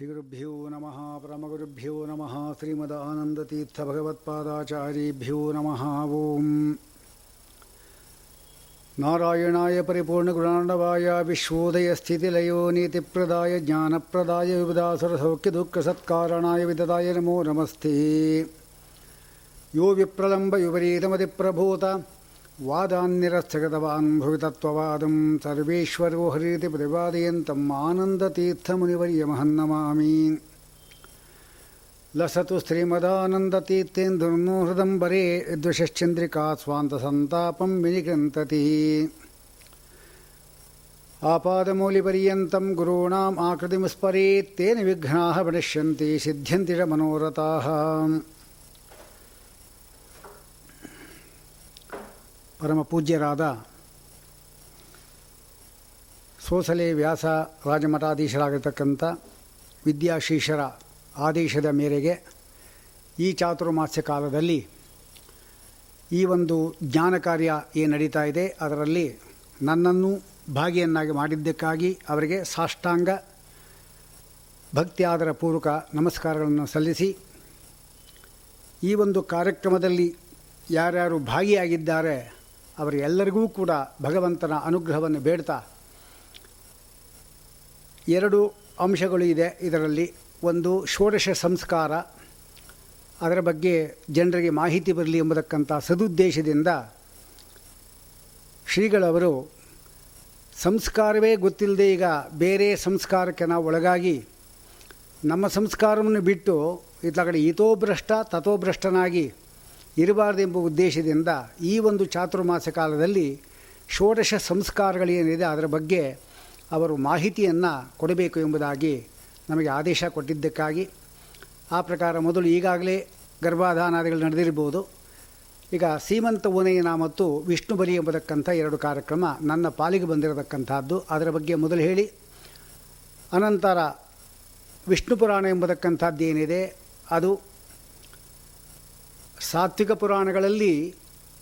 श्रीगुरुभ्यो नमः, परमगुरुभ्यो नमः, श्रीमदानन्दतीर्थभगवत्पादाचार्येभ्यो नमः ॐ नारायणाय परिपूर्णगुणाण्डवाय विश्वोदयस्थितिलयो नीतिप्रदाय, ज्ञानप्रदाय, विविधासुरसौख्यदुःखसत्कारणाय विददाय नमो नमस्ते। यो विप्रलम्बविपरीतमतिप्रभूत वादान्निरस्थगतवान् भुवितत्ववादम् सर्वेश्वरो हरीति प्रतिपादयन्तम् आनन्दतीर्थमुनिवर्यमहन्नमामि। लसतु स्त्रीमदानन्दतीर्थेन्दुर्मोहृदम् द्विषश्चन्द्रिका स्वान्तसन्तापं विनिगन्तति। आपादमूलिपर्यन्तम् गुरूणाम् आकृतिमुस्फरे ते विघ्नाः भविष्यन्ति सिद्ध्यन्ति च मनोरथाः। ಪರಮ ಪೂಜ್ಯರಾದ ಸೋಸಲೆ ವ್ಯಾಸ ರಾಜಮಠಾಧೀಶರಾಗಿರ್ತಕ್ಕಂಥ ವಿದ್ಯಾಶೀಷರ ಆದೇಶದ ಮೇರೆಗೆ ಈ ಚಾತುರ್ಮಾಸ್ಯ ಕಾಲದಲ್ಲಿ ಈ ಒಂದು ಜ್ಞಾನ ಕಾರ್ಯ ಏನು ನಡೀತಾ ಇದೆ, ಅದರಲ್ಲಿ ನನ್ನನ್ನು ಭಾಗಿಯನ್ನಾಗಿ ಮಾಡಿದ್ದಕ್ಕಾಗಿ ಅವರಿಗೆ ಸಾಷ್ಟಾಂಗ ಭಕ್ತಿಯಾದರ ಪೂರ್ವಕ ನಮಸ್ಕಾರಗಳನ್ನು ಸಲ್ಲಿಸಿ, ಈ ಒಂದು ಕಾರ್ಯಕ್ರಮದಲ್ಲಿ ಯಾರ್ಯಾರು ಭಾಗಿಯಾಗಿದ್ದಾರೆ ಅವರೆಲ್ಲರಿಗೂ ಕೂಡ ಭಗವಂತನ ಅನುಗ್ರಹವನ್ನು ಬೇಡ್ತಾ ಎರಡು ಅಂಶಗಳು ಇದೆ ಇದರಲ್ಲಿ. ಒಂದು ಷೋಡಶ ಸಂಸ್ಕಾರ. ಅದರ ಬಗ್ಗೆ ಜನರಿಗೆ ಮಾಹಿತಿ ಬರಲಿ ಎಂಬುದಕ್ಕಂಥ ಸದುದ್ದೇಶದಿಂದ ಶ್ರೀಗಳವರು ಸಂಸ್ಕಾರವೇ ಗೊತ್ತಿಲ್ಲದೆ ಈಗ ಬೇರೆ ಸಂಸ್ಕಾರಕ್ಕೆ ನಾವು ಒಳಗಾಗಿ ನಮ್ಮ ಸಂಸ್ಕಾರವನ್ನು ಬಿಟ್ಟು ಇತ್ತ ಕಡೆ ಹಿತೋಭ್ರಷ್ಟ ತಥೋಭ್ರಷ್ಟನಾಗಿ ಇರಬಾರ್ದೆಂಬ ಉದ್ದೇಶದಿಂದ ಈ ಒಂದು ಚಾತುರ್ಮಾಸ ಕಾಲದಲ್ಲಿ ಷೋಡಶ ಸಂಸ್ಕಾರಗಳೇನಿದೆ ಅದರ ಬಗ್ಗೆ ಅವರು ಮಾಹಿತಿಯನ್ನು ಕೊಡಬೇಕು ಎಂಬುದಾಗಿ ನಮಗೆ ಆದೇಶ ಕೊಟ್ಟಿದ್ದಕ್ಕಾಗಿ. ಆ ಪ್ರಕಾರ ಮೊದಲು ಈಗಾಗಲೇ ಗರ್ಭಾಧಾನಾದಿಗಳು ನಡೆದಿರ್ಬೋದು ಈಗ ಸೀಮಂತ ಉನಯನ ಮತ್ತು ವಿಷ್ಣು ಬಲಿ ಎಂಬತಕ್ಕಂಥ ಎರಡು ಕಾರ್ಯಕ್ರಮ ನನ್ನ ಪಾಲಿಗೆ ಬಂದಿರತಕ್ಕಂಥದ್ದು. ಅದರ ಬಗ್ಗೆ ಮೊದಲು ಹೇಳಿ. ಅನಂತರ ವಿಷ್ಣು ಪುರಾಣ ಎಂಬತಕ್ಕಂಥದ್ದು ಏನಿದೆ? ಅದು ಸಾತ್ವಿಕ ಪುರಾಣಗಳಲ್ಲಿ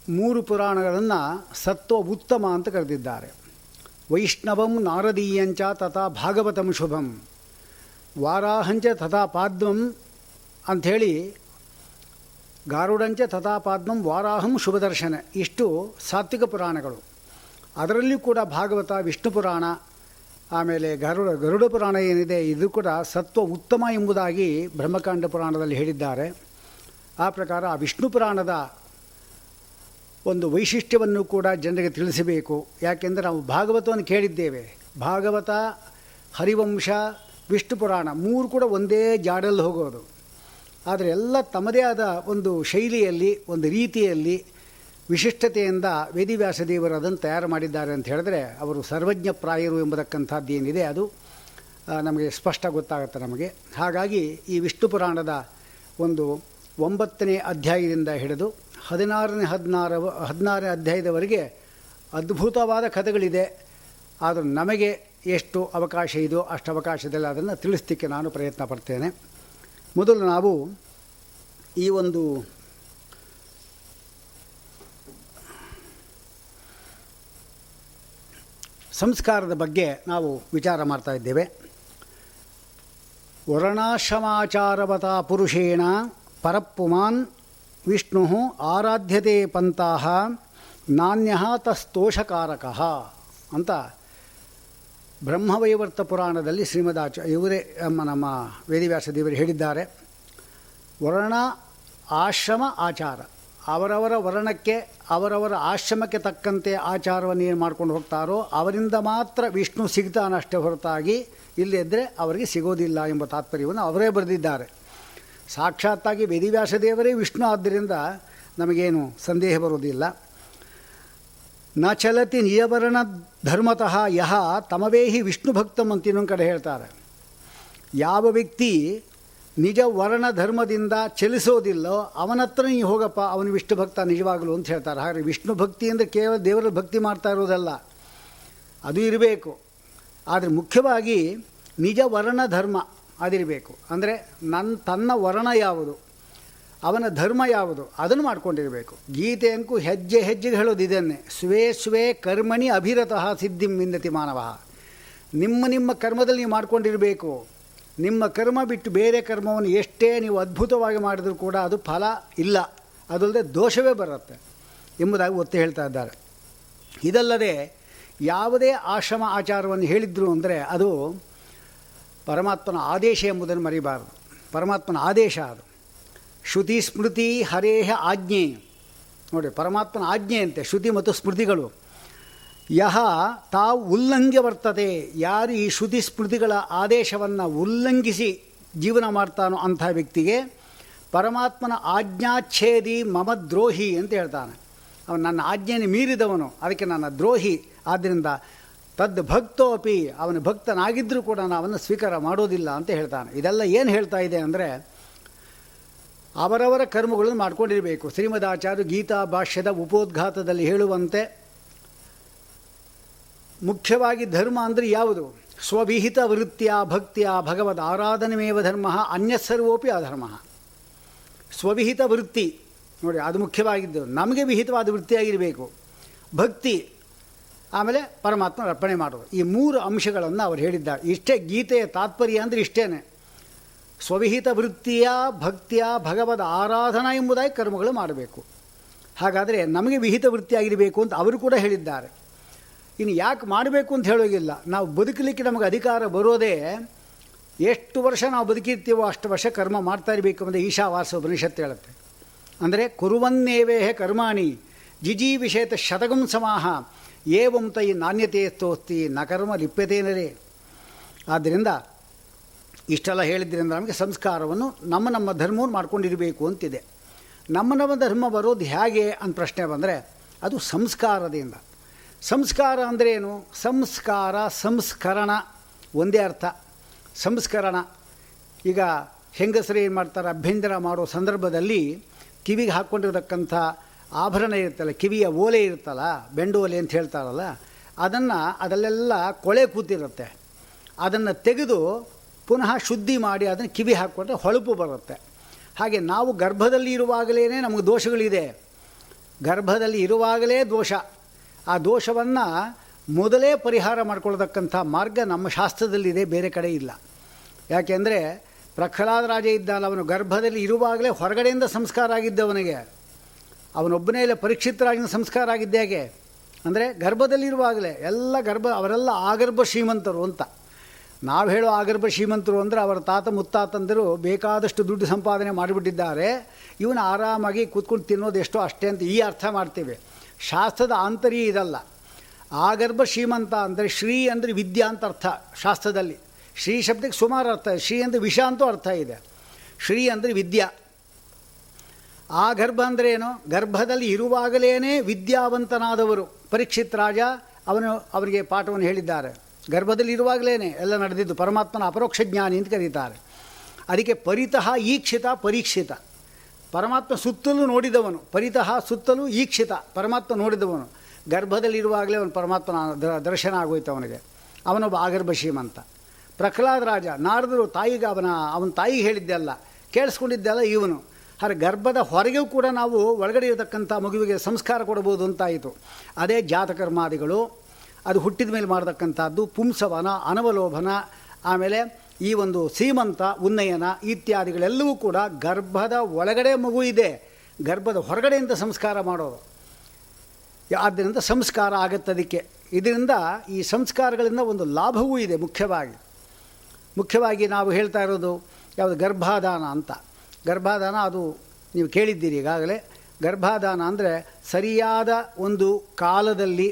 ಮೂರು ಪುರಾಣಗಳನ್ನು ಸತ್ವ ಉತ್ತಮ ಅಂತ ಕರೆದಿದ್ದಾರೆ. ವೈಷ್ಣವಂ ನಾರದೀಯಂಚ ತಥಾ ಭಾಗವತಂ ಶುಭಂ, ವಾರಾಹಂಚ ತಥಾ ಪಾದ್ಮಂ ಅಂಥೇಳಿ ಗಾರುಡಂಚ ತಥಾ ಪಾದ್ಮಂ ವಾರಾಹಂ ಶುಭದರ್ಶನ. ಇಷ್ಟು ಸಾತ್ವಿಕ ಪುರಾಣಗಳು. ಅದರಲ್ಲಿ ಕೂಡ ಭಾಗವತ, ವಿಷ್ಣು ಪುರಾಣ, ಆಮೇಲೆ ಗರುಡ ಗರುಡ ಪುರಾಣ ಏನಿದೆ, ಇದು ಕೂಡ ಸತ್ವ ಉತ್ತಮ ಎಂಬುದಾಗಿ ಬ್ರಹ್ಮಕಾಂಡ ಪುರಾಣದಲ್ಲಿ ಹೇಳಿದ್ದಾರೆ. ಆ ಪ್ರಕಾರ ಆ ವಿಷ್ಣು ಪುರಾಣದ ಒಂದು ವೈಶಿಷ್ಟ್ಯವನ್ನು ಕೂಡ ಜನರಿಗೆ ತಿಳಿಸಬೇಕು. ಯಾಕೆಂದರೆ ನಾವು ಭಾಗವತವನ್ನು ಕೇಳಿದ್ದೇವೆ. ಭಾಗವತ, ಹರಿವಂಶ, ವಿಷ್ಣು ಪುರಾಣ ಮೂರು ಕೂಡ ಒಂದೇ ಜಾಡಲ್ಲಿ ಹೋಗೋದು. ಆದರೆ ಎಲ್ಲ ತಮ್ಮದೇ ಆದ ಒಂದು ಶೈಲಿಯಲ್ಲಿ, ಒಂದು ರೀತಿಯಲ್ಲಿ ವಿಶಿಷ್ಟತೆಯಿಂದ ವೇದಿವ್ಯಾಸ ದೇವರು ಅದನ್ನು ತಯಾರು ಮಾಡಿದ್ದಾರೆ ಅಂತ ಹೇಳಿದ್ರೆ ಅವರು ಸರ್ವಜ್ಞ ಪ್ರಾಯರು ಎಂಬತಕ್ಕಂಥದ್ದು ಏನಿದೆ ಅದು ನಮಗೆ ಸ್ಪಷ್ಟ ಗೊತ್ತಾಗುತ್ತೆ ನಮಗೆ. ಹಾಗಾಗಿ ಈ ವಿಷ್ಣು ಪುರಾಣದ ಒಂದು ಒಂಬತ್ತನೇ ಅಧ್ಯಾಯದಿಂದ ಹಿಡಿದು ಹದಿನಾರನೇ ಹದಿನಾರ ಹದಿನಾರನೇ ಅಧ್ಯಾಯದವರೆಗೆ ಅದ್ಭುತವಾದ ಕಥೆಗಳಿದೆ. ಆದರೂ ನಮಗೆ ಎಷ್ಟು ಅವಕಾಶ ಇದೆಯೋ ಅಷ್ಟು ಅವಕಾಶದಲ್ಲಿ ಅದನ್ನು ತಿಳಿಸ್ಲಿಕ್ಕೆ ನಾನು ಪ್ರಯತ್ನ ಪಡ್ತೇನೆ. ಮೊದಲು ನಾವು ಈ ಒಂದು ಸಂಸ್ಕಾರದ ಬಗ್ಗೆ ನಾವು ವಿಚಾರ ಮಾಡ್ತಾ ಇದ್ದೇವೆ. ವರ್ಣಾಶ್ರಮಾಚಾರವತಾ ಪುರುಷೇಣ ಪರಪ್ಪುಮಾನ್ ವಿಷ್ಣು ಆರಾಧ್ಯತೆ ಪಂತಹ ನಾಣ್ಯ ತಸ್ತೋಷಕಾರಕ ಅಂತ ಬ್ರಹ್ಮವೈವರ್ತ ಪುರಾಣದಲ್ಲಿ ಶ್ರೀಮದಾಚ ಇವರೇ ನಮ್ಮ ನಮ್ಮ ವೇದಿವ್ಯಾಸ ದೇವರು ಹೇಳಿದ್ದಾರೆ. ವರ್ಣ ಆಶ್ರಮ ಆಚಾರ. ಅವರವರ ವರ್ಣಕ್ಕೆ, ಅವರವರ ಆಶ್ರಮಕ್ಕೆ ತಕ್ಕಂತೆ ಆಚಾರವನ್ನು ಏನು ಮಾಡ್ಕೊಂಡು ಹೋಗ್ತಾರೋ ಅವರಿಂದ ಮಾತ್ರ ವಿಷ್ಣು ಸಿಗ್ತಾನಷ್ಟೇ ಹೊರತಾಗಿ ಇಲ್ಲದಿದ್ದರೆ ಅವರಿಗೆ ಸಿಗೋದಿಲ್ಲ ಎಂಬ ತಾತ್ಪರ್ಯವನ್ನು ಅವರೇ ಬರೆದಿದ್ದಾರೆ. ಸಾಕ್ಷಾತ್ತಾಗಿ ವೇದಿವ್ಯಾಸ ದೇವರೇ ವಿಷ್ಣು ಆದ್ದರಿಂದ ನಮಗೇನು ಸಂದೇಹ ಬರುವುದಿಲ್ಲ. ನ ಚಲತಿ ನಿಯವರ್ಣ ಧರ್ಮತಃ ಯಹ ತಮವೇಹಿ ವಿಷ್ಣು ಭಕ್ತಂ ಅಂತ ಇನ್ನೊಂದು ಕಡೆ ಹೇಳ್ತಾರೆ. ಯಾವ ವ್ಯಕ್ತಿ ನಿಜ ವರ್ಣ ಧರ್ಮದಿಂದ ಚಲಿಸೋದಿಲ್ಲೋ ಅವನ ಹತ್ರ ನೀವು ಹೋಗಪ್ಪ, ಅವನು ವಿಷ್ಣು ಭಕ್ತ ನಿಜವಾಗಲು ಅಂತ ಹೇಳ್ತಾರೆ. ಹಾಗೆ ವಿಷ್ಣು ಭಕ್ತಿ ಅಂದರೆ ಕೇವಲ ದೇವರ ಭಕ್ತಿ ಮಾಡ್ತಾ ಇರೋದಲ್ಲ, ಅದು ಇರಬೇಕು. ಆದರೆ ಮುಖ್ಯವಾಗಿ ನಿಜ ವರ್ಣ ಧರ್ಮ ಅದಿರಬೇಕು. ಅಂದರೆ ನನ್ನ ತನ್ನ ವರ್ಣ ಯಾವುದು, ಅವನ ಧರ್ಮ ಯಾವುದು, ಅದನ್ನು ಮಾಡ್ಕೊಂಡಿರಬೇಕು. ಗೀತೆಯಂಕು ಹೆಜ್ಜೆ ಹೆಜ್ಜೆ ಹೆಜ್ಜೆಗೆ ಹೇಳೋದು ಇದನ್ನೇ. ಸ್ವೇ ಸ್ವೇ ಕರ್ಮಣಿ ಅಭಿರತಃ ಸಿದ್ಧಿಂ ವಿಂದತಿ ಮಾನವ. ನಿಮ್ಮ ನಿಮ್ಮ ಕರ್ಮದಲ್ಲಿ ನೀವು ಮಾಡ್ಕೊಂಡಿರಬೇಕು. ನಿಮ್ಮ ಕರ್ಮ ಬಿಟ್ಟು ಬೇರೆ ಕರ್ಮವನ್ನು ಎಷ್ಟೇ ನೀವು ಅದ್ಭುತವಾಗಿ ಮಾಡಿದರೂ ಕೂಡ ಅದು ಫಲ ಇಲ್ಲ. ಅದಲ್ಲದೆ ದೋಷವೇ ಬರುತ್ತೆ ಎಂಬುದಾಗಿ ಒತ್ತಿ ಹೇಳ್ತಾ ಇದ್ದಾರೆ. ಇದಲ್ಲದೆ ಯಾವುದೇ ಆಶ್ರಮ ಆಚಾರವನ್ನು ಹೇಳಿದ್ರು ಅಂದರೆ ಅದು ಪರಮಾತ್ಮನ ಆದೇಶ ಎಂಬುದನ್ನು ಮರಿಬಾರದು. ಪರಮಾತ್ಮನ ಆದೇಶ ಅದು. ಶ್ರುತಿ ಸ್ಮೃತಿ ಹರೇಹ ಆಜ್ಞೆ. ನೋಡಿ, ಪರಮಾತ್ಮನ ಆಜ್ಞೆ ಅಂತೆ, ಶ್ರುತಿ ಮತ್ತು ಸ್ಮೃತಿಗಳು. ಯಹ ತಾವು ಉಲ್ಲಂಘ್ಯ ಬರ್ತದೆ ಯಾರು ಈ ಶ್ರುತಿ ಸ್ಮೃತಿಗಳ ಆದೇಶವನ್ನು ಉಲ್ಲಂಘಿಸಿ ಜೀವನ ಮಾಡ್ತಾನೋ ಅಂಥ ವ್ಯಕ್ತಿಗೆ ಪರಮಾತ್ಮನ ಆಜ್ಞಾಚ್ಛೇದಿ ಮಮ ದ್ರೋಹಿ ಅಂತ ಹೇಳ್ತಾನೆ. ಅವನು ನನ್ನ ಆಜ್ಞೆಯನ್ನು ಮೀರಿದವನು, ಅದಕ್ಕೆ ನನ್ನ ದ್ರೋಹಿ. ಆದ್ದರಿಂದ ತದ್ ಭಕ್ತೋಪಿ, ಅವನ ಭಕ್ತನಾಗಿದ್ದರೂ ಕೂಡ ನಾವನ್ನು ಸ್ವೀಕಾರ ಮಾಡೋದಿಲ್ಲ ಅಂತ ಹೇಳ್ತಾನೆ. ಇದೆಲ್ಲ ಏನು ಹೇಳ್ತಾ ಇದೆ ಅಂದರೆ, ಅವರವರ ಕರ್ಮಗಳನ್ನು ಮಾಡ್ಕೊಂಡಿರಬೇಕು. ಶ್ರೀಮದಾಚಾರ್ಯ ಗೀತಾ ಭಾಷ್ಯದ ಉಪೋದ್ಘಾತದಲ್ಲಿ ಹೇಳುವಂತೆ, ಮುಖ್ಯವಾಗಿ ಧರ್ಮ ಅಂದರೆ ಯಾವುದು? ಸ್ವವಿಹಿತ ವೃತ್ತಿಯ ಭಕ್ತಿಯ ಭಗವದ್ ಆರಾಧನೆಮೇವ ಧರ್ಮ ಅನ್ಯಸರ್ವೋಪಿ ಅಧರ್ಮ. ಸ್ವವಿಹಿತ ವೃತ್ತಿ, ನೋಡಿ ಅದು ಮುಖ್ಯವಾಗಿದ್ದು, ನಮಗೆ ವಿಹಿತವಾದ ವೃತ್ತಿಯಾಗಿರಬೇಕು ಭಕ್ತಿ ಆಮೇಲೆ ಪರಮಾತ್ಮ ಅರ್ಪಣೆ ಮಾಡೋದು. ಈ ಮೂರು ಅಂಶಗಳನ್ನು ಅವರು ಹೇಳಿದ್ದಾರೆ. ಇಷ್ಟೇ ಗೀತೆಯ ತಾತ್ಪರ್ಯ ಅಂದರೆ ಇಷ್ಟೇ ಸ್ವವಿಹಿತ ವೃತ್ತಿಯ ಭಕ್ತಿಯ ಭಗವದ ಆರಾಧನಾ ಎಂಬುದಾಗಿ ಕರ್ಮಗಳು ಮಾಡಬೇಕು. ಹಾಗಾದರೆ ನಮಗೆ ವಿಹಿತ ವೃತ್ತಿಯಾಗಿರಬೇಕು ಅಂತ ಅವರು ಕೂಡ ಹೇಳಿದ್ದಾರೆ. ಇನ್ನು ಯಾಕೆ ಮಾಡಬೇಕು ಅಂತ ಹೇಳೋಗಿಲ್ಲ ನಾವು ಬದುಕಲಿಕ್ಕೆ ನಮಗೆ ಅಧಿಕಾರ ಬರೋದೇ ಎಷ್ಟು ವರ್ಷ ನಾವು ಬದುಕಿರ್ತೀವೋ ಅಷ್ಟು ವರ್ಷ ಕರ್ಮ ಮಾಡ್ತಾ ಇರಬೇಕು ಅಂದರೆ ಈಶಾವಾಸ ಉಪನಿಷತ್ತು ಹೇಳುತ್ತೆ. ಅಂದರೆ ಕುರುವನ್ನೇವೇಹೇ ಕರ್ಮಾಣಿ ಜಿಜಿ ವಿಷಯತ ಶತಗಂ ಸಮಾಹ ಏವಂ ಈ ನಾಣ್ಯತೆ ಸ್ತೋಸ್ತಿ ನಕರ್ಮ ಕರ್ಮ ಲಿಪ್ಯತೇನರೇ ಆದ್ದರಿಂದ ಇಷ್ಟೆಲ್ಲ ಹೇಳಿದ್ರಿಂದ ನಮಗೆ ಸಂಸ್ಕಾರವನ್ನು ನಮ್ಮ ನಮ್ಮ ಧರ್ಮವನ್ನು ಮಾಡ್ಕೊಂಡಿರಬೇಕು ಅಂತಿದೆ. ನಮ್ಮ ನಮ್ಮ ಧರ್ಮ ಬರೋದು ಹೇಗೆ ಅಂತ ಪ್ರಶ್ನೆ ಬಂದರೆ ಅದು ಸಂಸ್ಕಾರದಿಂದ. ಸಂಸ್ಕಾರ ಅಂದರೆ ಏನು? ಸಂಸ್ಕಾರ, ಸಂಸ್ಕರಣ. ಒಂದೇ ಅರ್ಥ. ಸಂಸ್ಕರಣ. ಈಗ ಹೆಂಗಸರು ಏನು ಮಾಡ್ತಾರೆ? ಅಭ್ಯಂತರ ಮಾಡೋ ಸಂದರ್ಭದಲ್ಲಿ ಕಿವಿಗೆ ಹಾಕ್ಕೊಂಡಿರತಕ್ಕಂಥ ಆಭರಣ ಇರುತ್ತಲ್ಲ, ಕಿವಿಯ ಓಲೆ ಇರುತ್ತಲ್ಲ, ಬೆಂಡು ಓಲೆ ಅಂತ ಹೇಳ್ತಾರಲ್ಲ, ಅದನ್ನು ಅದಲ್ಲೆಲ್ಲ ಕೊಳೆ ಕೂತಿರುತ್ತೆ. ಅದನ್ನು ತೆಗೆದು ಪುನಃ ಶುದ್ಧಿ ಮಾಡಿ ಅದನ್ನು ಕಿವಿ ಹಾಕ್ಕೊಂಡ್ರೆ ಹೊಳಪು ಬರುತ್ತೆ. ಹಾಗೆ ನಾವು ಗರ್ಭದಲ್ಲಿ ಇರುವಾಗಲೇ ನಮಗೆ ದೋಷಗಳಿದೆ. ಗರ್ಭದಲ್ಲಿ ಇರುವಾಗಲೇ ದೋಷ. ಆ ದೋಷವನ್ನು ಮೊದಲೇ ಪರಿಹಾರ ಮಾಡ್ಕೊಳ್ತಕ್ಕಂಥ ಮಾರ್ಗ ನಮ್ಮ ಶಾಸ್ತ್ರದಲ್ಲಿದೆ, ಬೇರೆ ಕಡೆ ಇಲ್ಲ. ಯಾಕೆಂದರೆ ಪ್ರಹ್ಲಾದ ರಾಜ ಇದ್ದಲ್ಲ ಅವನು ಗರ್ಭದಲ್ಲಿ ಇರುವಾಗಲೇ ಹೊರಗಡೆಯಿಂದ ಸಂಸ್ಕಾರ ಆಗಿದ್ದವನಿಗೆ. ಅವನೊಬ್ಬನೇ ಇಲ್ಲ ಪರೀಕ್ಷಿತರಾಗಿನ ಸಂಸ್ಕಾರ ಆಗಿದ್ದೆ ಹೇಗೆ? ಅಂದರೆ ಗರ್ಭದಲ್ಲಿರುವಾಗಲೇ, ಎಲ್ಲ ಗರ್ಭ, ಅವರೆಲ್ಲ ಆಗರ್ಭ ಶ್ರೀಮಂತರು ಅಂತ. ನಾವು ಹೇಳೋ ಆಗರ್ಭ ಶ್ರೀಮಂತರು ಅಂದರೆ ಅವರ ತಾತ ಮುತ್ತಾತಂದರು ಬೇಕಾದಷ್ಟು ದುಡ್ಡು ಸಂಪಾದನೆ ಮಾಡಿಬಿಟ್ಟಿದ್ದಾರೆ. ಇವನು ಆರಾಮಾಗಿ ಕೂತ್ಕೊಂಡು ತಿನ್ನೋದು ಎಷ್ಟೋ ಅಷ್ಟೇ ಅಂತ ಈ ಅರ್ಥ ಮಾಡ್ತೇವೆ. ಶಾಸ್ತ್ರದ ಆಂತರ್ಯ ಇದಲ್ಲ. ಆಗರ್ಭ ಶ್ರೀಮಂತ ಅಂದರೆ ಶ್ರೀ ಅಂದರೆ ವಿದ್ಯಾ ಅಂತ ಅರ್ಥ ಶಾಸ್ತ್ರದಲ್ಲಿ. ಶ್ರೀ ಶಬ್ದಕ್ಕೆ ಸುಮಾರು ಅರ್ಥ ಶ್ರೀ ಅಂದರೆ ವಿಷ ಅಂತೂ ಅರ್ಥ ಇದೆ. ಶ್ರೀ ಅಂದರೆ ವಿದ್ಯಾ. ಆ ಗರ್ಭ ಅಂದರೆ ಏನು? ಗರ್ಭದಲ್ಲಿ ಇರುವಾಗಲೇ ವಿದ್ಯಾವಂತನಾದವರು. ಪರೀಕ್ಷಿತ್ ರಾಜ ಅವನು ಅವರಿಗೆ ಪಾಠವನ್ನು ಹೇಳಿದ್ದಾರೆ. ಗರ್ಭದಲ್ಲಿ ಇರುವಾಗಲೇ ಎಲ್ಲ ನಡೆದಿದ್ದು, ಪರಮಾತ್ಮನ ಅಪರೋಕ್ಷ ಜ್ಞಾನಿ ಅಂತ ಕರೀತಾರೆ. ಅದಕ್ಕೆ ಪರಿತಃ ಈಕ್ಷಿತ, ಪರೀಕ್ಷಿತ. ಪರಮಾತ್ಮ ಸುತ್ತಲೂ ನೋಡಿದವನು. ಪರಿತಃ ಸುತ್ತಲೂ ಈಕ್ಷಿತ, ಪರಮಾತ್ಮ ನೋಡಿದವನು. ಗರ್ಭದಲ್ಲಿರುವಾಗಲೇ ಅವನು ಪರಮಾತ್ಮನ ದರ್ಶನ ಆಗೋಯ್ತು ಅವನಿಗೆ. ಅವನೊಬ್ಬ ಆಗರ್ಭ ಶ್ರೀಮಂತ ಪ್ರಹ್ಲಾದ ರಾಜ, ನಾರದರು ತಾಯಿಗೆ ಅವನ ಅವನ ತಾಯಿಗೆ ಹೇಳಿದ್ದೆಲ್ಲ ಕೇಳಿಸ್ಕೊಂಡಿದ್ದೆಲ್ಲ ಇವನು. ಹಾಗೆ ಗರ್ಭದ ಹೊರಗೂ ಕೂಡ ನಾವು ಒಳಗಡೆ ಇರತಕ್ಕಂಥ ಮಗುವಿಗೆ ಸಂಸ್ಕಾರ ಕೊಡಬಹುದು ಅಂತಾಯಿತು. ಅದೇ ಜಾತಕರ್ಮಾದಿಗಳು, ಅದು ಹುಟ್ಟಿದ ಮೇಲೆ ಮಾಡತಕ್ಕಂಥದ್ದು ಪುಂಸವನ, ಅನವಲೋಭನ, ಆಮೇಲೆ ಈ ಒಂದು ಸೀಮಂತ ಉನ್ನಯನ ಇತ್ಯಾದಿಗಳೆಲ್ಲವೂ ಕೂಡ ಗರ್ಭದ ಒಳಗಡೆ ಮಗು ಇದೆ. ಗರ್ಭದ ಹೊರಗಡೆಯಿಂದ ಸಂಸ್ಕಾರ ಮಾಡೋದು. ಆದ್ದರಿಂದ ಸಂಸ್ಕಾರ ಆಗುತ್ತೆ ಅದಕ್ಕೆ. ಇದರಿಂದ ಈ ಸಂಸ್ಕಾರಗಳಿಂದ ಒಂದು ಲಾಭವೂ ಇದೆ ಮುಖ್ಯವಾಗಿ. ಮುಖ್ಯವಾಗಿ ನಾವು ಹೇಳ್ತಾ ಇರೋದು ಯಾವುದು ಗರ್ಭಾದಾನ ಅಂತ. ಗರ್ಭಾಧಾನ ಅದು ನೀವು ಕೇಳಿದ್ದೀರಿ ಈಗಾಗಲೇ. ಗರ್ಭಾಧಾನ ಅಂದರೆ ಸರಿಯಾದ ಒಂದು ಕಾಲದಲ್ಲಿ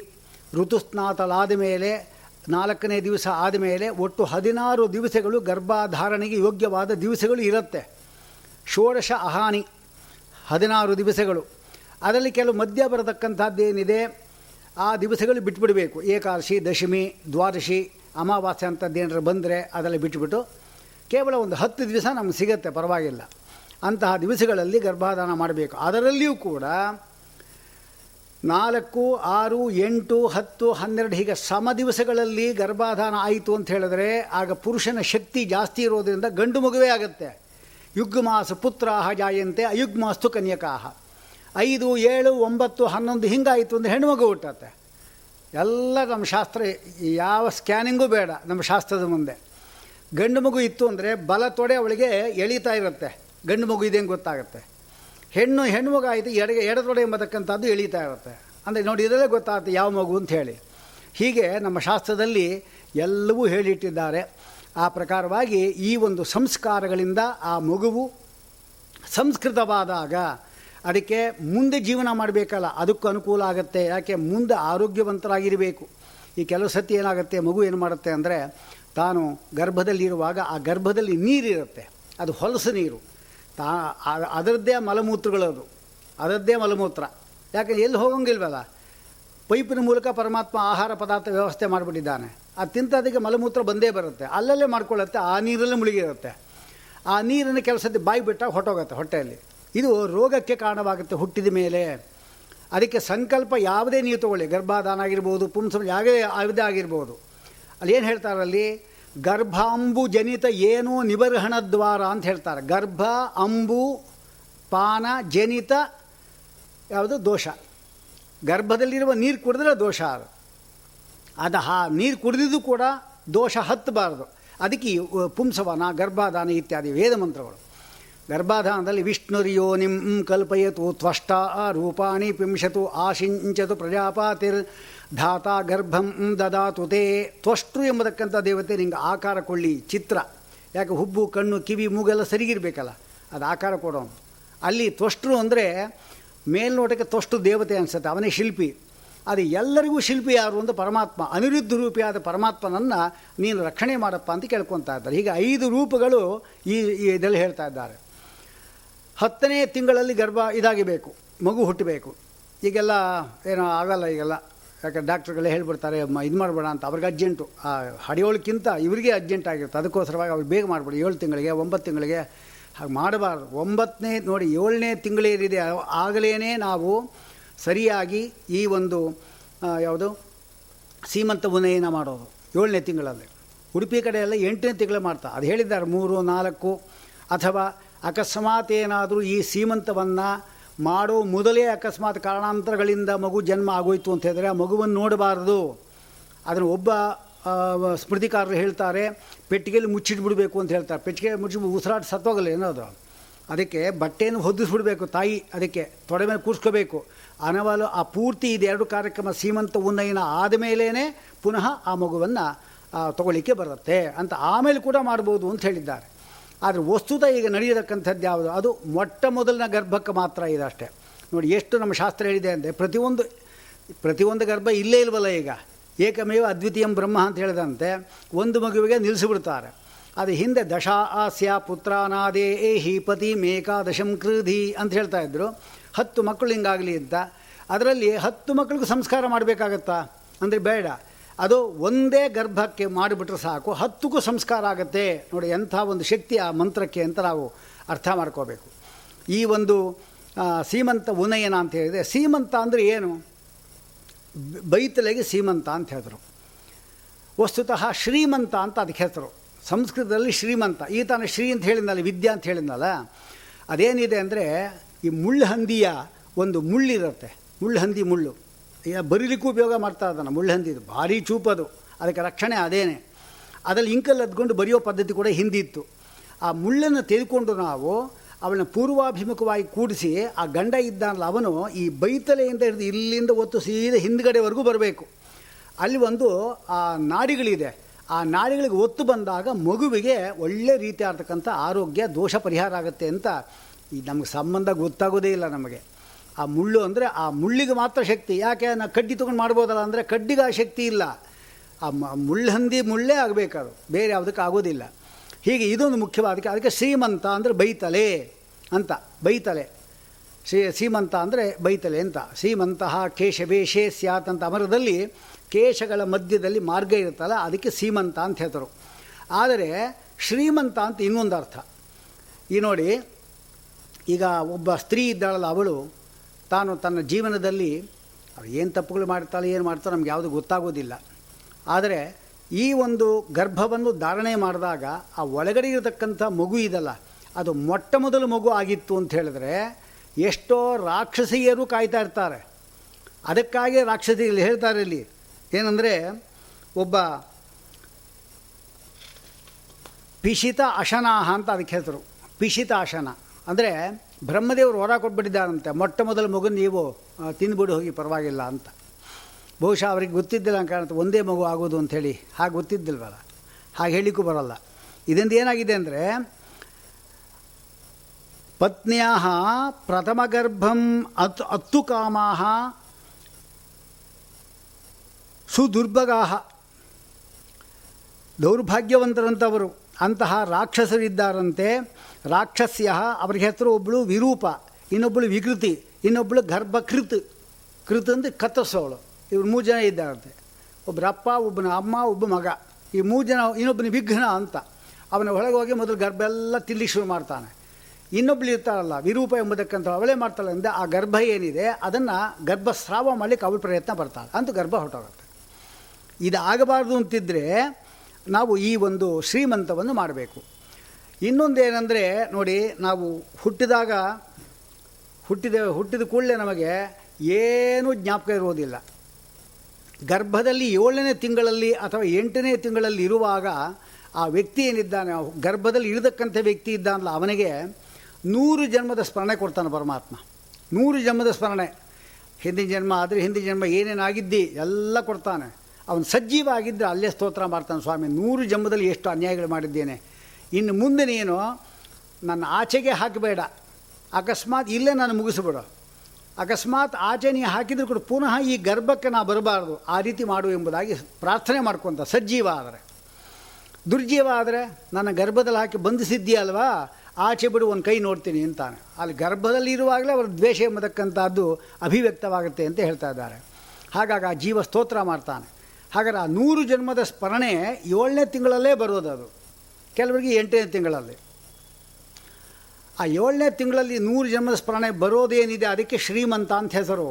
ಋತುಸ್ನಾತಲಾದ ಮೇಲೆ, ನಾಲ್ಕನೇ ದಿವಸ ಆದಮೇಲೆ ಒಟ್ಟು ಹದಿನಾರು ದಿವಸಗಳು ಗರ್ಭಧಾರಣೆಗೆ ಯೋಗ್ಯವಾದ ದಿವಸಗಳು ಇರುತ್ತೆ. ಷೋಡಶ ಅಹಾನಿ ಹದಿನಾರು ದಿವಸಗಳು. ಅದರಲ್ಲಿ ಕೆಲವು ಮಧ್ಯ ಬರತಕ್ಕಂಥದ್ದೇನಿದೆ? ಆ ದಿವಸಗಳು ಬಿಟ್ಬಿಡಬೇಕು. ಏಕಾದಶಿ, ದಶಮಿ, ದ್ವಾದಶಿ, ಅಮಾವಾಸ್ಯೆ ಅಂಥದ್ದೇನಾರು ಬಂದರೆ ಅದೆಲ್ಲ ಬಿಟ್ಬಿಟ್ಟು ಕೇವಲ ಒಂದು ಹತ್ತು ದಿವಸ ನಮ್ಗೆ ಸಿಗುತ್ತೆ, ಪರವಾಗಿಲ್ಲ. ಅಂತಹ ದಿವಸಗಳಲ್ಲಿ ಗರ್ಭಾಧಾನ ಮಾಡಬೇಕು. ಅದರಲ್ಲಿಯೂ ಕೂಡ ನಾಲ್ಕು, ಆರು, ಎಂಟು, ಹತ್ತು, ಹನ್ನೆರಡು ಹೀಗೆ ಸಮ ದಿವಸಗಳಲ್ಲಿ ಗರ್ಭಾಧಾನ ಆಯಿತು ಅಂತ ಹೇಳಿದ್ರೆ ಆಗ ಪುರುಷನ ಶಕ್ತಿ ಜಾಸ್ತಿ ಇರೋದರಿಂದ ಗಂಡು ಮಗುವೇ ಆಗುತ್ತೆ. ಯುಗ್ಮಾಸ ಪುತ್ರಾಹ ಜಾಯಂತೆ ಅಯುಗ್ಮಾಸ್ತು ಕನ್ಯಕಾಹ. ಐದು, ಏಳು, ಒಂಬತ್ತು, ಹನ್ನೊಂದು ಹಿಂಗಾಯಿತು ಅಂದರೆ ಹೆಣ್ಣು ಮಗು ಹುಟ್ಟತ್ತೆ. ಎಲ್ಲ ನಮ್ಮ ಶಾಸ್ತ್ರ, ಯಾವ ಸ್ಕ್ಯಾನಿಂಗೂ ಬೇಡ ನಮ್ಮ ಶಾಸ್ತ್ರದ ಮುಂದೆ. ಗಂಡು ಮಗು ಇತ್ತು ಅಂದರೆ ಬಲ ತೊಡೆ ಅವಳಿಗೆ ಎಳೀತಾ ಇರುತ್ತೆ. ಗಂಡು ಮಗು ಇದೆ ಅಂತ ಗೊತ್ತಾಗುತ್ತೆ. ಹೆಣ್ಣು ಹೆಣ್ಣು ಮಗು ಆಯಿತು ಎಡ ಎಡದೊಡೆ ಎಂಬತಕ್ಕಂಥದ್ದು ಎಳೀತಾ ಇರುತ್ತೆ. ಅಂದರೆ ನೋಡಿ ಇದರಲ್ಲೇ ಗೊತ್ತಾಗುತ್ತೆ ಯಾವ ಮಗು ಅಂತ ಹೇಳಿ. ಹೀಗೆ ನಮ್ಮ ಶಾಸ್ತ್ರದಲ್ಲಿ ಎಲ್ಲವೂ ಹೇಳಿಟ್ಟಿದ್ದಾರೆ. ಆ ಪ್ರಕಾರವಾಗಿ ಈ ಒಂದು ಸಂಸ್ಕಾರಗಳಿಂದ ಆ ಮಗುವು ಸಂಸ್ಕೃತವಾದಾಗ ಅದಕ್ಕೆ ಮುಂದೆ ಜೀವನ ಮಾಡಬೇಕಲ್ಲ, ಅದಕ್ಕೂ ಅನುಕೂಲ ಆಗುತ್ತೆ. ಯಾಕೆ? ಮುಂದೆ ಆರೋಗ್ಯವಂತರಾಗಿರಬೇಕು. ಈ ಕೆಲವು ಸತಿ ಏನಾಗುತ್ತೆ, ಮಗು ಏನು ಮಾಡುತ್ತೆ ಅಂದರೆ ತಾನು ಗರ್ಭದಲ್ಲಿರುವಾಗ ಆ ಗರ್ಭದಲ್ಲಿ ನೀರಿರುತ್ತೆ. ಅದು ಹೊಲಸು ನೀರು. ತಾ ಅದರದ್ದೇ ಮಲಮೂತ್ರಗಳದು. ಅದರದ್ದೇ ಮಲಮೂತ್ರ. ಯಾಕೆ, ಎಲ್ಲಿ ಹೋಗಂಗಿಲ್ವಲ್ಲ? ಪೈಪಿನ ಮೂಲಕ ಪರಮಾತ್ಮ ಆಹಾರ ಪದಾರ್ಥ ವ್ಯವಸ್ಥೆ ಮಾಡಿಬಿಟ್ಟಿದ್ದಾನೆ. ಅದು ತಿಂತದಕ್ಕೆ ಮಲಮೂತ್ರ ಬಂದೇ ಬರುತ್ತೆ. ಅಲ್ಲಲ್ಲೇ ಮಾಡ್ಕೊಳ್ಳುತ್ತೆ, ಆ ನೀರಲ್ಲೇ ಮುಳುಗಿರುತ್ತೆ. ಆ ನೀರನ್ನು ಕೆಲಸದ ಬಾಯಿ ಬಿಟ್ಟಾಗ ಹೊಟ್ಟೋಗುತ್ತೆ ಹೊಟ್ಟೆಯಲ್ಲಿ. ಇದು ರೋಗಕ್ಕೆ ಕಾರಣವಾಗುತ್ತೆ ಹುಟ್ಟಿದ ಮೇಲೆ. ಅದಕ್ಕೆ ಸಂಕಲ್ಪ ಯಾವುದೇ ನೀವು ತಗೊಳ್ಳಿ. ಗರ್ಭಾಧಾನ ಆಗಿರ್ಬೋದು ಪುಂಸ ಯಾವುದೇ ಯಾವುದೇ ಆಗಿರ್ಬೋದು. ಅಲ್ಲಿ ಏನು ಹೇಳ್ತಾರಲ್ಲಿ? ಗರ್ಭಾಂಬು ಜನಿತ ಏನೋ ನಿಬರ್ಹಣ ದ್ವಾರ ಅಂತ ಹೇಳ್ತಾರೆ. ಗರ್ಭ, ಅಂಬು, ಪಾನ ಜನಿತ ಯಾವುದು ದೋಷ. ಗರ್ಭದಲ್ಲಿರುವ ನೀರು ಕುಡಿದ್ರೆ ದೋಷ ಅದು. ಅದು ಹಾ, ನೀರು ಕುಡಿದಿದ್ದು ಕೂಡ ದೋಷ ಹತ್ತಬಾರದು. ಅದಕ್ಕೆ ಪುಂಸವನ ಗರ್ಭಾಧಾನ ಇತ್ಯಾದಿ ವೇದ ಮಂತ್ರಗಳು. ಗರ್ಭಾಧಾನದಲ್ಲಿ ವಿಷ್ಣುರ್ಯೋ ನಿಂ ಕಲ್ಪಯತು ತ್ವಷ್ಟ ರೂಪಾಣಿ ಪಿಂಶತು ಆಶಿಂಚತು ಪ್ರಜಾಪಾತಿರ್ ಧಾತ ಗರ್ಭಂ ದದಾತು ತೇ. ತ್ವಷ್ಟು ಎಂಬತಕ್ಕಂಥ ದೇವತೆ ನಿಂಗೆ ಆಕಾರ ಕೊಳ್ಳಿ ಚಿತ್ರ. ಯಾಕೆ ಹುಬ್ಬು, ಕಣ್ಣು, ಕಿವಿ, ಮೂಗೆಲ್ಲ ಸರಿಗಿರಬೇಕಲ್ಲ? ಅದು ಆಕಾರ ಕೊಡೋನು. ಅಲ್ಲಿ ತ್ವಷ್ಟ್ರು ಅಂದರೆ ಮೇಲ್ನೋಟಕ್ಕೆ ತ್ವಷ್ಟು ದೇವತೆ ಅನಿಸುತ್ತೆ, ಅವನೇ ಶಿಲ್ಪಿ. ಅದು ಎಲ್ಲರಿಗೂ ಶಿಲ್ಪಿ ಯಾರು ಅಂತ ಪರಮಾತ್ಮ. ಅನಿರುದ್ಧ ರೂಪಿಯಾದ ಪರಮಾತ್ಮನನ್ನು ನೀನು ರಕ್ಷಣೆ ಮಾಡಪ್ಪ ಅಂತ ಕೇಳ್ಕೊತಾ ಇದ್ದಾರೆ. ಹೀಗೆ ಐದು ರೂಪಗಳು ಈ ಇದರಲ್ಲಿ ಹೇಳ್ತಾ ಇದ್ದಾರೆ. ಹತ್ತನೇ ತಿಂಗಳಲ್ಲಿ ಗರ್ಭ ಇದಾಗಿಬೇಕು, ಮಗು ಹುಟ್ಟಬೇಕು. ಈಗೆಲ್ಲ ಏನೋ ಆಗಲ್ಲ ಈಗೆಲ್ಲ ಯಾಕೆ ಡಾಕ್ಟ್ರುಗಳೇ ಹೇಳ್ಬಿಡ್ತಾರೆ ಇದು ಮಾಡಬೇಡ ಅಂತ. ಅವ್ರಿಗೆ ಅರ್ಜೆಂಟು. ಆ ಹಡಿಯೋಳಕ್ಕಿಂತ ಇವರಿಗೆ ಅರ್ಜೆಂಟ್ ಆಗಿರುತ್ತೆ. ಅದಕ್ಕೋಸ್ಕರವಾಗಿ ಅವ್ರು ಬೇಗ ಮಾಡಿಬಿಡಿ. ಏಳು ತಿಂಗಳಿಗೆ, ಒಂಬತ್ತು ತಿಂಗಳಿಗೆ ಹಾಗೆ ಮಾಡಬಾರ್ದು. ಒಂಬತ್ತನೇ, ನೋಡಿ, ಏಳನೇ ತಿಂಗಳೇನಿದೆ ಆಗಲೇ ನಾವು ಸರಿಯಾಗಿ ಈ ಒಂದು ಯಾವುದು, ಸೀಮಂತ ಉನಯನ ಮಾಡೋದು. ಏಳನೇ ತಿಂಗಳಲ್ಲಿ. ಉಡುಪಿ ಕಡೆ ಎಲ್ಲ ಎಂಟನೇ ತಿಂಗಳು ಮಾಡ್ತಾ. ಅದು ಹೇಳಿದ್ದಾರೆ, ಮೂರು, ನಾಲ್ಕು, ಅಥವಾ ಅಕಸ್ಮಾತ್ ಏನಾದರೂ ಈ ಸೀಮಂತವನ್ನು ಮಾಡೋ ಮೊದಲೇ ಅಕಸ್ಮಾತ್ ಕಾರಣಾಂತರಗಳಿಂದ ಮಗು ಜನ್ಮ ಆಗೋಯ್ತು ಅಂತ ಹೇಳಿದರೆ ಆ ಮಗುವನ್ನು ನೋಡಬಾರ್ದು. ಅದನ್ನು ಒಬ್ಬ ಸ್ಮೃತಿಕಾರರು ಹೇಳ್ತಾರೆ, ಪೆಟ್ಟಿಗೆಯಲ್ಲಿ ಮುಚ್ಚಿಟ್ಬಿಡಬೇಕು ಅಂತ ಹೇಳ್ತಾರೆ. ಪೆಟ್ಟಿಗೆ ಮುಚ್ಚಿ ಉಸಿರಾಟ ಸತ್ತೋಗಲ್ಲ ಏನದು? ಅದಕ್ಕೆ ಬಟ್ಟೆಯನ್ನು ಹೊದಿಸ್ಬಿಡ್ಬೇಕು ತಾಯಿ, ಅದಕ್ಕೆ ತೊಡೆ ಮೇಲೆ ಕೂರಿಸ್ಕೋಬೇಕು. ಅನವಾಲು ಆ ಪೂರ್ತಿ ಇದೆರಡು ಕಾರ್ಯಕ್ರಮ ಸೀಮಂತ ಉನ್ನಯನ ಆದಮೇಲೇ ಪುನಃ ಆ ಮಗುವನ್ನು ತಗೊಳ್ಳಿಕ್ಕೆ ಬರುತ್ತೆ ಅಂತ ಆಮೇಲೆ ಕೂಡ ಮಾಡ್ಬೋದು ಅಂತ ಹೇಳಿದ್ದಾರೆ. ಆದರೆ ವಸ್ತುತ ಈಗ ನಡೆಯತಕ್ಕಂಥದ್ದು ಯಾವುದು? ಅದು ಮೊಟ್ಟ ಮೊದಲಿನ ಗರ್ಭಕ್ಕೆ ಮಾತ್ರ ಇದೆ ಅಷ್ಟೇ. ನೋಡಿ, ಎಷ್ಟು ನಮ್ಮ ಶಾಸ್ತ್ರ ಹೇಳಿದೆ ಅಂದರೆ ಪ್ರತಿಯೊಂದು ಪ್ರತಿಯೊಂದು ಗರ್ಭ ಇಲ್ಲೇ ಇಲ್ವಲ್ಲ ಈಗ? ಏಕಮೇವ ಅದ್ವಿತೀಯಂ ಬ್ರಹ್ಮ ಅಂತ ಹೇಳಿದಂತೆ ಒಂದು ಮಗುವಿಗೆ ನಿಲ್ಲಿಸಿಬಿಡ್ತಾರೆ. ಅದು ಹಿಂದೆ ದಶ ಆಸ್ಯ ಪುತ್ರಾನಾದೇ ಹಿ ಪತಿ ಮೇಕಾದಶಂ ಕೃಧಿ ಅಂತ ಹೇಳ್ತಾ ಇದ್ದರು ಹತ್ತು ಮಕ್ಕಳು ಹಿಂಗಾಗಲಿ ಅಂತ. ಅದರಲ್ಲಿ ಹತ್ತು ಮಕ್ಕಳಿಗೂ ಸಂಸ್ಕಾರ ಮಾಡಬೇಕಾಗತ್ತಾ? ಅಂದರೆ ಬೇಡ. ಅದು ಒಂದೇ ಗರ್ಭಕ್ಕೆ ಮಾಡಿಬಿಟ್ರೆ ಸಾಕು, ಹತ್ತಕ್ಕೂ ಸಂಸ್ಕಾರ ಆಗುತ್ತೆ. ನೋಡಿ, ಎಂಥ ಒಂದು ಶಕ್ತಿ ಆ ಮಂತ್ರಕ್ಕೆ ಅಂತ ನಾವು ಅರ್ಥ ಮಾಡ್ಕೋಬೇಕು. ಈ ಒಂದು ಸೀಮಂತ ಉನಯನ ಅಂತ ಹೇಳಿದೆ ಸೀಮಂತ ಅಂದರೆ ಏನು? ಬೈತಲೆಗೆ ಸೀಮಂತ ಅಂತ ಹೇಳಿದ್ರು ವಸ್ತುತಃ ಶ್ರೀಮಂತ ಅಂತ ಅದಕ್ಕೆ ಹೇಳ್ತರು. ಸಂಸ್ಕೃತದಲ್ಲಿ ಶ್ರೀಮಂತ. ಈ ಶ್ರೀ ಅಂತ ಹೇಳಿದ್ನಲ್ಲ, ವಿದ್ಯಾ ಅಂತ ಹೇಳಿದ್ನಲ್ಲ, ಅದೇನಿದೆ ಅಂದರೆ, ಈ ಮುಳ್ಳುಹಂದಿಯ ಒಂದು ಮುಳ್ಳಿರುತ್ತೆ. ಮುಳ್ಳುಹಂದಿ ಮುಳ್ಳು. ಈಗ ಬರೀಲಿಕ್ಕೂ ಉಪಯೋಗ ಮಾಡ್ತಾ ಇದ್ದಾನೆ ಮುಳ್ಳುಹಂದಿದು ಭಾರಿ ಚೂಪದು ಅದಕ್ಕೆ ರಕ್ಷಣೆ ಅದೇನೆ. ಅದರಲ್ಲಿ ಇಂಕಲ್ಲಿ ಅದ್ಕೊಂಡು ಬರೆಯೋ ಪದ್ಧತಿ ಕೂಡ ಹಿಂದಿತ್ತು ಆ ಮುಳ್ಳನ್ನು ತೆಗೆದುಕೊಂಡು ನಾವು ಅವಳನ್ನ ಪೂರ್ವಾಭಿಮುಖವಾಗಿ ಕೂಡಿಸಿ ಆ ಗಂಡ ಇದ್ದಾನಲ್ಲ ಅವನು ಈ ಬೈತಲೆಯಿಂದ ಹಿಡಿದು ಇಲ್ಲಿಂದ ಒತ್ತು ಸೀದಾ ಹಿಂದ್ಗಡೆವರೆಗೂ ಬರಬೇಕು. ಅಲ್ಲಿ ಒಂದು, ಆ ನಾಡಿಗಳಿದೆ. ಆ ನಾಡಿಗಳಿಗೆ ಒತ್ತು ಬಂದಾಗ ಮಗುವಿಗೆ ಒಳ್ಳೆ ರೀತಿಯಾರ್ತಕ್ಕಂಥ ಆರೋಗ್ಯ, ದೋಷ ಪರಿಹಾರ ಆಗುತ್ತೆ ಅಂತ ಈ ನಮಗೆ ಸಂಬಂಧ ಗೊತ್ತಾಗೋದೇ ಇಲ್ಲ ನಮಗೆ. ಆ ಮುಳ್ಳು ಅಂದರೆ ಆ ಮುಳ್ಳಿಗೆ ಮಾತ್ರ ಶಕ್ತಿ. ಯಾಕೆ? ನಾ ಕಡ್ಡಿ ತೊಗೊಂಡು ಮಾಡ್ಬೋದಲ್ಲ ಅಂದರೆ ಕಡ್ಡಿಗೆ ಆ ಶಕ್ತಿ ಇಲ್ಲ. ಆ ಮುಳ್ಳಹಂದಿ ಮುಳ್ಳೇ ಆಗಬೇಕದು. ಬೇರೆ ಯಾವುದಕ್ಕೆ ಆಗೋದಿಲ್ಲ. ಹೀಗೆ ಇದೊಂದು ಮುಖ್ಯವಾದಕ್ಕೆ ಅದಕ್ಕೆ ಶ್ರೀಮಂತ ಅಂದರೆ ಬೈತಲೆ ಅಂತ, ಬೈತಲೆ. ಶ್ರೀ, ಶ್ರೀಮಂತ ಅಂದರೆ ಬೈತಲೆ ಅಂತ. ಶ್ರೀಮಂತಹ ಕೇಶವೇಶೇ ಸ್ಯಾತ್ ಅಂತ ಅಮರದಲ್ಲಿ ಕೇಶಗಳ ಮಧ್ಯದಲ್ಲಿ ಮಾರ್ಗ ಇರುತ್ತಲ್ಲ, ಅದಕ್ಕೆ ಶ್ರೀಮಂತ ಅಂತ ಹೇಳ್ತಾರೆ. ಆದರೆ ಶ್ರೀಮಂತ ಅಂತ ಇನ್ನೊಂದು ಅರ್ಥ. ಈ ನೋಡಿ, ಈಗ ಒಬ್ಬ ಸ್ತ್ರೀ ಇದ್ದಾಳಲ್ಲ ಅವಳು ತಾನು ತನ್ನ ಜೀವನದಲ್ಲಿ ಅವ್ರು ಏನು ತಪ್ಪುಗಳು ಮಾಡ್ತಾಳೆ, ಏನು ಮಾಡ್ತಾರೆ ನಮ್ಗೆ ಯಾವುದು ಗೊತ್ತಾಗೋದಿಲ್ಲ. ಆದರೆ ಈ ಒಂದು ಗರ್ಭವನ್ನು ಧಾರಣೆ ಮಾಡಿದಾಗ ಆ ಒಳಗಡೆ ಇರತಕ್ಕಂಥ ಮಗು ಇದಲ್ಲ, ಅದು ಮೊಟ್ಟ ಮೊದಲು ಮಗು ಆಗಿತ್ತು ಅಂತ ಹೇಳಿದ್ರೆ ಎಷ್ಟೋ ರಾಕ್ಷಸಿಯರು ಕಾಯ್ತಾ ಇರ್ತಾರೆ. ಅದಕ್ಕಾಗಿ ರಾಕ್ಷಸಿ ಇಲ್ಲಿ ಹೇಳ್ತಾರೆ ಇಲ್ಲಿ, ಏನಂದರೆ ಒಬ್ಬ ಪಿಶಿತ ಅಶನಾಹ ಅಂತ ಅದಕ್ಕೆ ಹೆಸರು ಪಿಶಿತ ಅಶನ. ಅಂದರೆ ಬ್ರಹ್ಮದೇವರು ಹೊರ ಕೊಟ್ಬಿಟ್ಟಿದ್ದಾರಂತೆ. ಮೊಟ್ಟ ಮೊದಲು ಮಗು ನೀವು ತಿಂದುಬಿಡು ಹೋಗಿ ಪರವಾಗಿಲ್ಲ ಅಂತ. ಬಹುಶಃ ಅವ್ರಿಗೆ ಗೊತ್ತಿದ್ದಿಲ್ಲ ಅಂತ ಒಂದೇ ಮಗು ಆಗೋದು ಅಂಥೇಳಿ ಹಾಗೆ ಗೊತ್ತಿದ್ದಿಲ್ವಲ್ಲ? ಹಾಗೆ ಹೇಳಿಕ್ಕೂ ಬರಲ್ಲ. ಇದರಿಂದ ಏನಾಗಿದೆ ಅಂದರೆ ಪತ್ನಿಯ ಪ್ರಥಮಗರ್ಭಂ ಅತ್, ಅತ್ತು ಕಾಮಾ ಸುದುರ್ಭಗಾ ದೌರ್ಭಾಗ್ಯವಂತರಂಥವರು ಅಂತಹ ರಾಕ್ಷಸರಿದ್ದಾರಂತೆ. ರಾಕ್ಷಸ್ಯ ಅವ್ರಿಗೆ ಹೆಸರು ಒಬ್ಬಳು ವಿರೂಪ ಇನ್ನೊಬ್ಬಳು ವಿಕೃತಿ ಇನ್ನೊಬ್ಬಳು ಗರ್ಭಕೃತ್. ಕೃತ್ ಅಂದರೆ ಕತ್ತರಿಸೋಳು. ಇವ್ರು ಮೂರು ಜನ ಇದ್ದಾರಂತೆ. ಒಬ್ಬರ ಅಪ್ಪ, ಒಬ್ಬನ ಅಮ್ಮ, ಒಬ್ಬ ಮಗ. ಈ ಮೂರು ಜನ ಇನ್ನೊಬ್ಬನ ವಿಘ್ನ ಅಂತ. ಅವನ ಒಳಗೆ ಹೋಗಿ ಮೊದಲು ಗರ್ಭ ಎಲ್ಲ ತಿಲ್ಲಿ ಶುರು ಮಾಡ್ತಾನೆ. ಇನ್ನೊಬ್ಳು ಇರ್ತಾರಲ್ಲ ವಿರೂಪ ಎಂಬುದಕ್ಕಂತ ಅವಳೇ ಮಾಡ್ತಾಳೆ ಅಂದರೆ ಆ ಗರ್ಭ ಏನಿದೆ, ಅದನ್ನು ಗರ್ಭಸ್ರಾವ ಮಾಡಲಿಕ್ಕೆ ಅವಳು ಪ್ರಯತ್ನ ಬರ್ತಾಳೆ ಅಂತೂ ಗರ್ಭ ಹೊರಟೋಗುತ್ತೆ. ಇದಾಗಬಾರ್ದು ಅಂತಿದ್ದರೆ ನಾವು ಈ ಒಂದು ಶ್ರೀಮಂತವನ್ನು ಮಾಡಬೇಕು. ಇನ್ನೊಂದೇನೆಂದರೆ ನೋಡಿ, ನಾವು ಹುಟ್ಟಿದಾಗ, ಹುಟ್ಟಿದ ಹುಟ್ಟಿದ ಕೂಡಲೇ ನಮಗೆ ಏನೂ ಜ್ಞಾಪಕ ಇರುವುದಿಲ್ಲ. ಗರ್ಭದಲ್ಲಿ ಏಳನೇ ತಿಂಗಳಲ್ಲಿ ಅಥವಾ ಎಂಟನೇ ತಿಂಗಳಲ್ಲಿ ಇರುವಾಗ ಆ ವ್ಯಕ್ತಿ ಏನಿದ್ದಾನೆ, ಗರ್ಭದಲ್ಲಿ ಇರತಕ್ಕಂಥ ವ್ಯಕ್ತಿ ಇದ್ದಾನಲ್ಲ, ಅವನಿಗೆ ನೂರು ಜನ್ಮದ ಸ್ಮರಣೆ ಕೊಡ್ತಾನೆ ಪರಮಾತ್ಮ. ನೂರು ಜನ್ಮದ ಸ್ಮರಣೆ. ಹಿಂದಿನ ಜನ್ಮ ಆದರೆ ಹಿಂದಿನ ಜನ್ಮ ಏನೇನಾಗಿದ್ದಿ ಎಲ್ಲ ಕೊಡ್ತಾನೆ. ಅವನು ಸಜೀವ ಆಗಿದ್ದರೆ ಅಲ್ಲೇ ಸ್ತೋತ್ರ ಮಾಡ್ತಾನೆ, ಸ್ವಾಮಿ, ನೂರು ಜನ್ಮದಲ್ಲಿ ಎಷ್ಟು ಅನ್ಯಾಯಗಳು ಮಾಡಿದ್ದೇನೆ. ಇನ್ನು ಮುಂದೆ ನೀನು ನನ್ನ ಆಚೆಗೆ ಹಾಕಬೇಡ. ಅಕಸ್ಮಾತ್ ಇಲ್ಲೇ ನಾನು ಮುಗಿಸ್ಬಿಡು. ಅಕಸ್ಮಾತ್ ಆಚೆ ನೀ ಹಾಕಿದ್ರು ಕೂಡ ಪುನಃ ಈ ಗರ್ಭಕ್ಕೆ ನಾ ಬರಬಾರ್ದು. ಆ ರೀತಿ ಮಾಡು ಎಂಬುದಾಗಿ ಪ್ರಾರ್ಥನೆ ಮಾಡ್ಕೊತ. ಸಜ್ಜೀವ ಆದರೆ. ದುರ್ಜೀವ ಆದರೆ ನನ್ನ ಗರ್ಭದಲ್ಲಿ ಹಾಕಿ ಬಂಧಿಸಿದ್ದೀಯಲ್ವಾ? ಆಚೆ ಬಿಡು, ಒಂದು ಕೈ ನೋಡ್ತೀನಿ ಅಂತಾನೆ. ಅಲ್ಲಿ ಗರ್ಭದಲ್ಲಿ ಇರುವಾಗಲೇ ಅವರ ದ್ವೇಷ ಎಂಬತಕ್ಕಂಥದ್ದು ಅಭಿವ್ಯಕ್ತವಾಗುತ್ತೆ ಅಂತ ಹೇಳ್ತಾ ಇದ್ದಾರೆ. ಹಾಗಾಗಿ ಆ ಜೀವ ಸ್ತೋತ್ರ ಮಾಡ್ತಾನೆ. ಹಾಗಾದ್ರೆ ಆ ನೂರು ಜನ್ಮದ ಸ್ಮರಣೆ ಏಳನೇ ತಿಂಗಳಲ್ಲೇ ಬರೋದು ಅದು ಕೆಲವರಿಗೆ ಎಂಟನೇ ತಿಂಗಳಲ್ಲಿ. ಆ ಏಳನೇ ತಿಂಗಳಲ್ಲಿ ನೂರು ಜನ್ಮದ ಸ್ಮರಣೆ ಬರೋದೇನಿದೆ, ಅದಕ್ಕೆ ಶ್ರೀಮಂತ ಅಂತ ಹೆಸರು.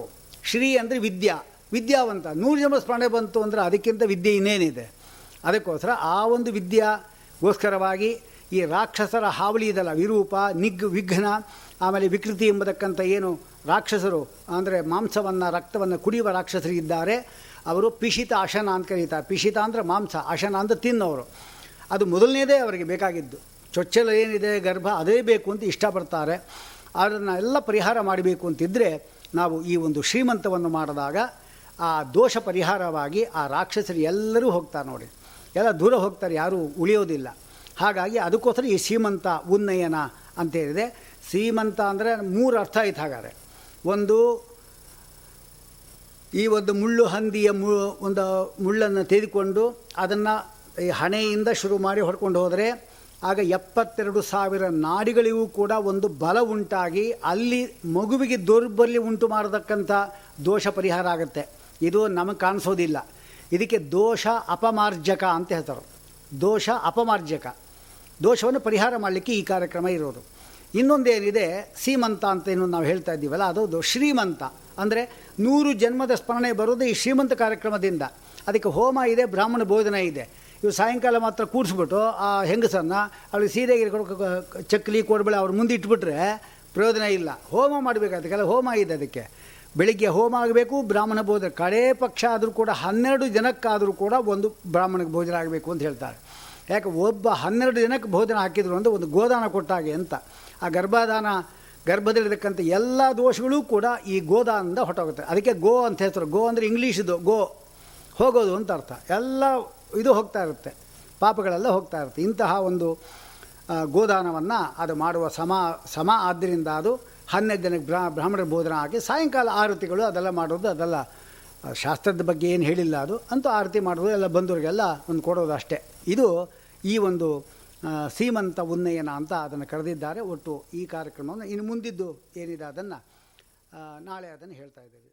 ಶ್ರೀ ಅಂದರೆ ವಿದ್ಯಾ, ವಿದ್ಯಾವಂತ. ನೂರು ಜನ್ಮದ ಸ್ಮರಣೆ ಬಂತು ಅಂದರೆ ಅದಕ್ಕಿಂತ ವಿದ್ಯೆ ಇನ್ನೇನಿದೆ. ಅದಕ್ಕೋಸ್ಕರ ಆ ಒಂದು ವಿದ್ಯಾಗೋಸ್ಕರವಾಗಿ ಈ ರಾಕ್ಷಸರ ಹಾವಳಿ ಇದಲ್ಲ, ವಿರೂಪ, ನಿಗ್, ವಿಘ್ನ, ಆಮೇಲೆ ವಿಕೃತಿ ಎಂಬತಕ್ಕಂಥ ಏನು ರಾಕ್ಷಸರು, ಅಂದರೆ ಮಾಂಸವನ್ನು, ರಕ್ತವನ್ನು ಕುಡಿಯುವ ರಾಕ್ಷಸರು ಇದ್ದಾರೆ. ಅವರು ಪಿಶಿತ, ಅಶನ ಅಂತ ಕರೀತಾರೆ. ಪಿಶಿತ ಅಂದರೆ ಮಾಂಸ, ಅಶನ ಅಂತ ತಿನ್ನೋರು. ಅದು ಮೊದಲನೇದೇ ಅವರಿಗೆ ಬೇಕಾಗಿದ್ದು. ಚೊಚ್ಚಲ ಏನಿದೆ, ಗರ್ಭ, ಅದೇ ಬೇಕು ಅಂತ ಇಷ್ಟಪಡ್ತಾರೆ. ಅದನ್ನು ಎಲ್ಲ ಪರಿಹಾರ ಮಾಡಬೇಕು ಅಂತಿದ್ದರೆ ನಾವು ಈ ಒಂದು ಶ್ರೀಮಂತವನ್ನು ಮಾಡಿದಾಗ ಆ ದೋಷ ಪರಿಹಾರವಾಗಿ ಆ ರಾಕ್ಷಸರು ಎಲ್ಲರೂ ಹೋಗ್ತಾರೆ ನೋಡಿ. ಎಲ್ಲ ದೂರ ಹೋಗ್ತಾರೆ, ಯಾರೂ ಉಳಿಯೋದಿಲ್ಲ. ಹಾಗಾಗಿ ಅದಕ್ಕೋಸ್ಕರ ಈ ಶ್ರೀಮಂತ ಉನ್ನಯನ ಅಂತೇಳಿದೆ ಶ್ರೀಮಂತ ಅಂದರೆ ಮೂರು ಅರ್ಥ ಆಯ್ತು ಹಾಗಾದರೆ. ಒಂದು, ಈ ಒಂದು ಮುಳ್ಳು ಹಂದಿಯ ಮು ಒಂದು ಮುಳ್ಳನ್ನು ತೆಗೆದುಕೊಂಡು ಅದನ್ನು ಈ ಹಣೆಯಿಂದ ಶುರು ಮಾಡಿ ಹೊಡ್ಕೊಂಡು ಹೋದರೆ ಆಗ ಎಪ್ಪತ್ತೆರಡು ಸಾವಿರ ನಾಡಿಗಳಿಗೂ ಕೂಡ ಒಂದು ಬಲ ಉಂಟಾಗಿ ಅಲ್ಲಿ ಮಗುವಿಗೆ ದೌರ್ಬಲ್ಯ ಉಂಟು ಮಾಡತಕ್ಕಂಥ ದೋಷ ಪರಿಹಾರ ಆಗುತ್ತೆ. ಇದು ನಮಗೆ ಕಾಣಿಸೋದಿಲ್ಲ. ಇದಕ್ಕೆ ದೋಷ ಅಪಮಾರ್ಜಕ ಅಂತ ಹೇಳ್ತಾರೆ. ದೋಷ ಅಪಮಾರ್ಜಕ. ದೋಷವನ್ನು ಪರಿಹಾರ ಮಾಡಲಿಕ್ಕೆ ಈ ಕಾರ್ಯಕ್ರಮ ಇರೋದು. ಇನ್ನೊಂದೇನಿದೆ ಸೀಮಂತ ಅಂತ ಏನು ನಾವು ಹೇಳ್ತಾ ಇದ್ದೀವಲ್ಲ, ಅದು ಶ್ರೀಮಂತ. ಅಂದರೆ ನೂರು ಜನ್ಮದ ಸ್ಮರಣೆ ಬರೋದು ಈ ಶ್ರೀಮಂತ ಕಾರ್ಯಕ್ರಮದಿಂದ. ಅದಕ್ಕೆ ಹೋಮ ಇದೆ, ಬ್ರಾಹ್ಮಣ ಬೋಧನೆ ಇದೆ. ಇವು ಸಾಯಂಕಾಲ ಮಾತ್ರ ಕೂರಿಸ್ಬಿಟ್ಟು ಆ ಹೆಂಗಸನ್ನು ಅವ್ರಿಗೆ ಸೀರೆ ಗೀರೆ ಕೊಡ್- ಕ- ಚಕ್ಲಿ, ಕೊಡ್ಬೇಳೆ ಅವ್ರು ಮುಂದೆ ಇಟ್ಬಿಟ್ರೆ ಪ್ರಯೋಜನ ಇಲ್ಲ. ಹೋಮ ಮಾಡಬೇಕು ಅದಕ್ಕೆಲ್ಲ ಹೋಮ ಇದೆ ಅದಕ್ಕೆ. ಬೆಳಿಗ್ಗೆ ಹೋಮ ಆಗಬೇಕು, ಬ್ರಾಹ್ಮಣ ಭೋಜನ. ಕಡೇ ಪಕ್ಷ ಆದರೂ ಕೂಡ ಹನ್ನೆರಡು ಜನಕ್ಕಾದರೂ ಕೂಡ ಒಂದು ಬ್ರಾಹ್ಮಣಕ್ಕೆ ಭೋಜನ ಆಗಬೇಕು ಅಂತ ಹೇಳ್ತಾರೆ. ಯಾಕೆ? ಒಬ್ಬ ಹನ್ನೆರಡು ಜನಕ್ಕೆ ಭೋಜನ ಹಾಕಿದ್ರು ಅಂದರೆ ಒಂದು ಗೋದಾನ ಕೊಟ್ಟಾಗೆ ಅಂತ. ಆ ಗರ್ಭದಾನ ಗರ್ಭದಲ್ಲಿರ್ತಕ್ಕಂಥ ಎಲ್ಲ ದೋಷಗಳೂ ಕೂಡ ಈ ಗೋದಾನದಿಂದ ಹೊಟ್ಟೋಗುತ್ತೆ ಅದಕ್ಕೆ ಗೋ ಅಂತ ಹೇಳ್ತಾರೆ ಗೋ ಅಂದರೆ ಇಂಗ್ಲೀಷ್ದು ಗೋ. ಹೋಗೋದು ಅಂತ ಅರ್ಥ. ಎಲ್ಲ ಇದು ಹೋಗ್ತಾ ಇರುತ್ತೆ. ಪಾಪಗಳೆಲ್ಲ ಹೋಗ್ತಾ ಇರುತ್ತೆ. ಇಂತಹ ಒಂದು ಗೋದಾನವನ್ನು ಅದು ಮಾಡುವ ಸಮ ಸಮ ಆದ್ದರಿಂದ ಅದು ಹನ್ನೆರಡು ದಿನಕ್ಕೆ ಬ್ರಾ ಬ್ರಾಹ್ಮಣರ ಬೋಧನ ಹಾಕಿ ಸಾಯಂಕಾಲ ಆರತಿಗಳು ಅದೆಲ್ಲ ಮಾಡೋದು ಅದೆಲ್ಲ ಶಾಸ್ತ್ರದ ಬಗ್ಗೆ ಏನು ಹೇಳಿಲ್ಲ ಅದು. ಅಂತೂ ಆರತಿ ಮಾಡೋದು ಎಲ್ಲ ಬಂದವರಿಗೆಲ್ಲ ಒಂದು ಕೊಡೋದು ಅಷ್ಟೇ. ಇದು ಈ ಒಂದು ಸೀಮಂತ ಉನ್ನಯನ ಅಂತ ಅದನ್ನು ಕರೆದಿದ್ದಾರೆ. ಒಟ್ಟು ಈ ಕಾರ್ಯಕ್ರಮವನ್ನು ಇನ್ನು ಮುಂದಿದ್ದು ಏನಿದೆ ಅದನ್ನು ನಾಳೆ ಅದನ್ನು ಹೇಳ್ತಾ ಇದ್ದೇವೆ.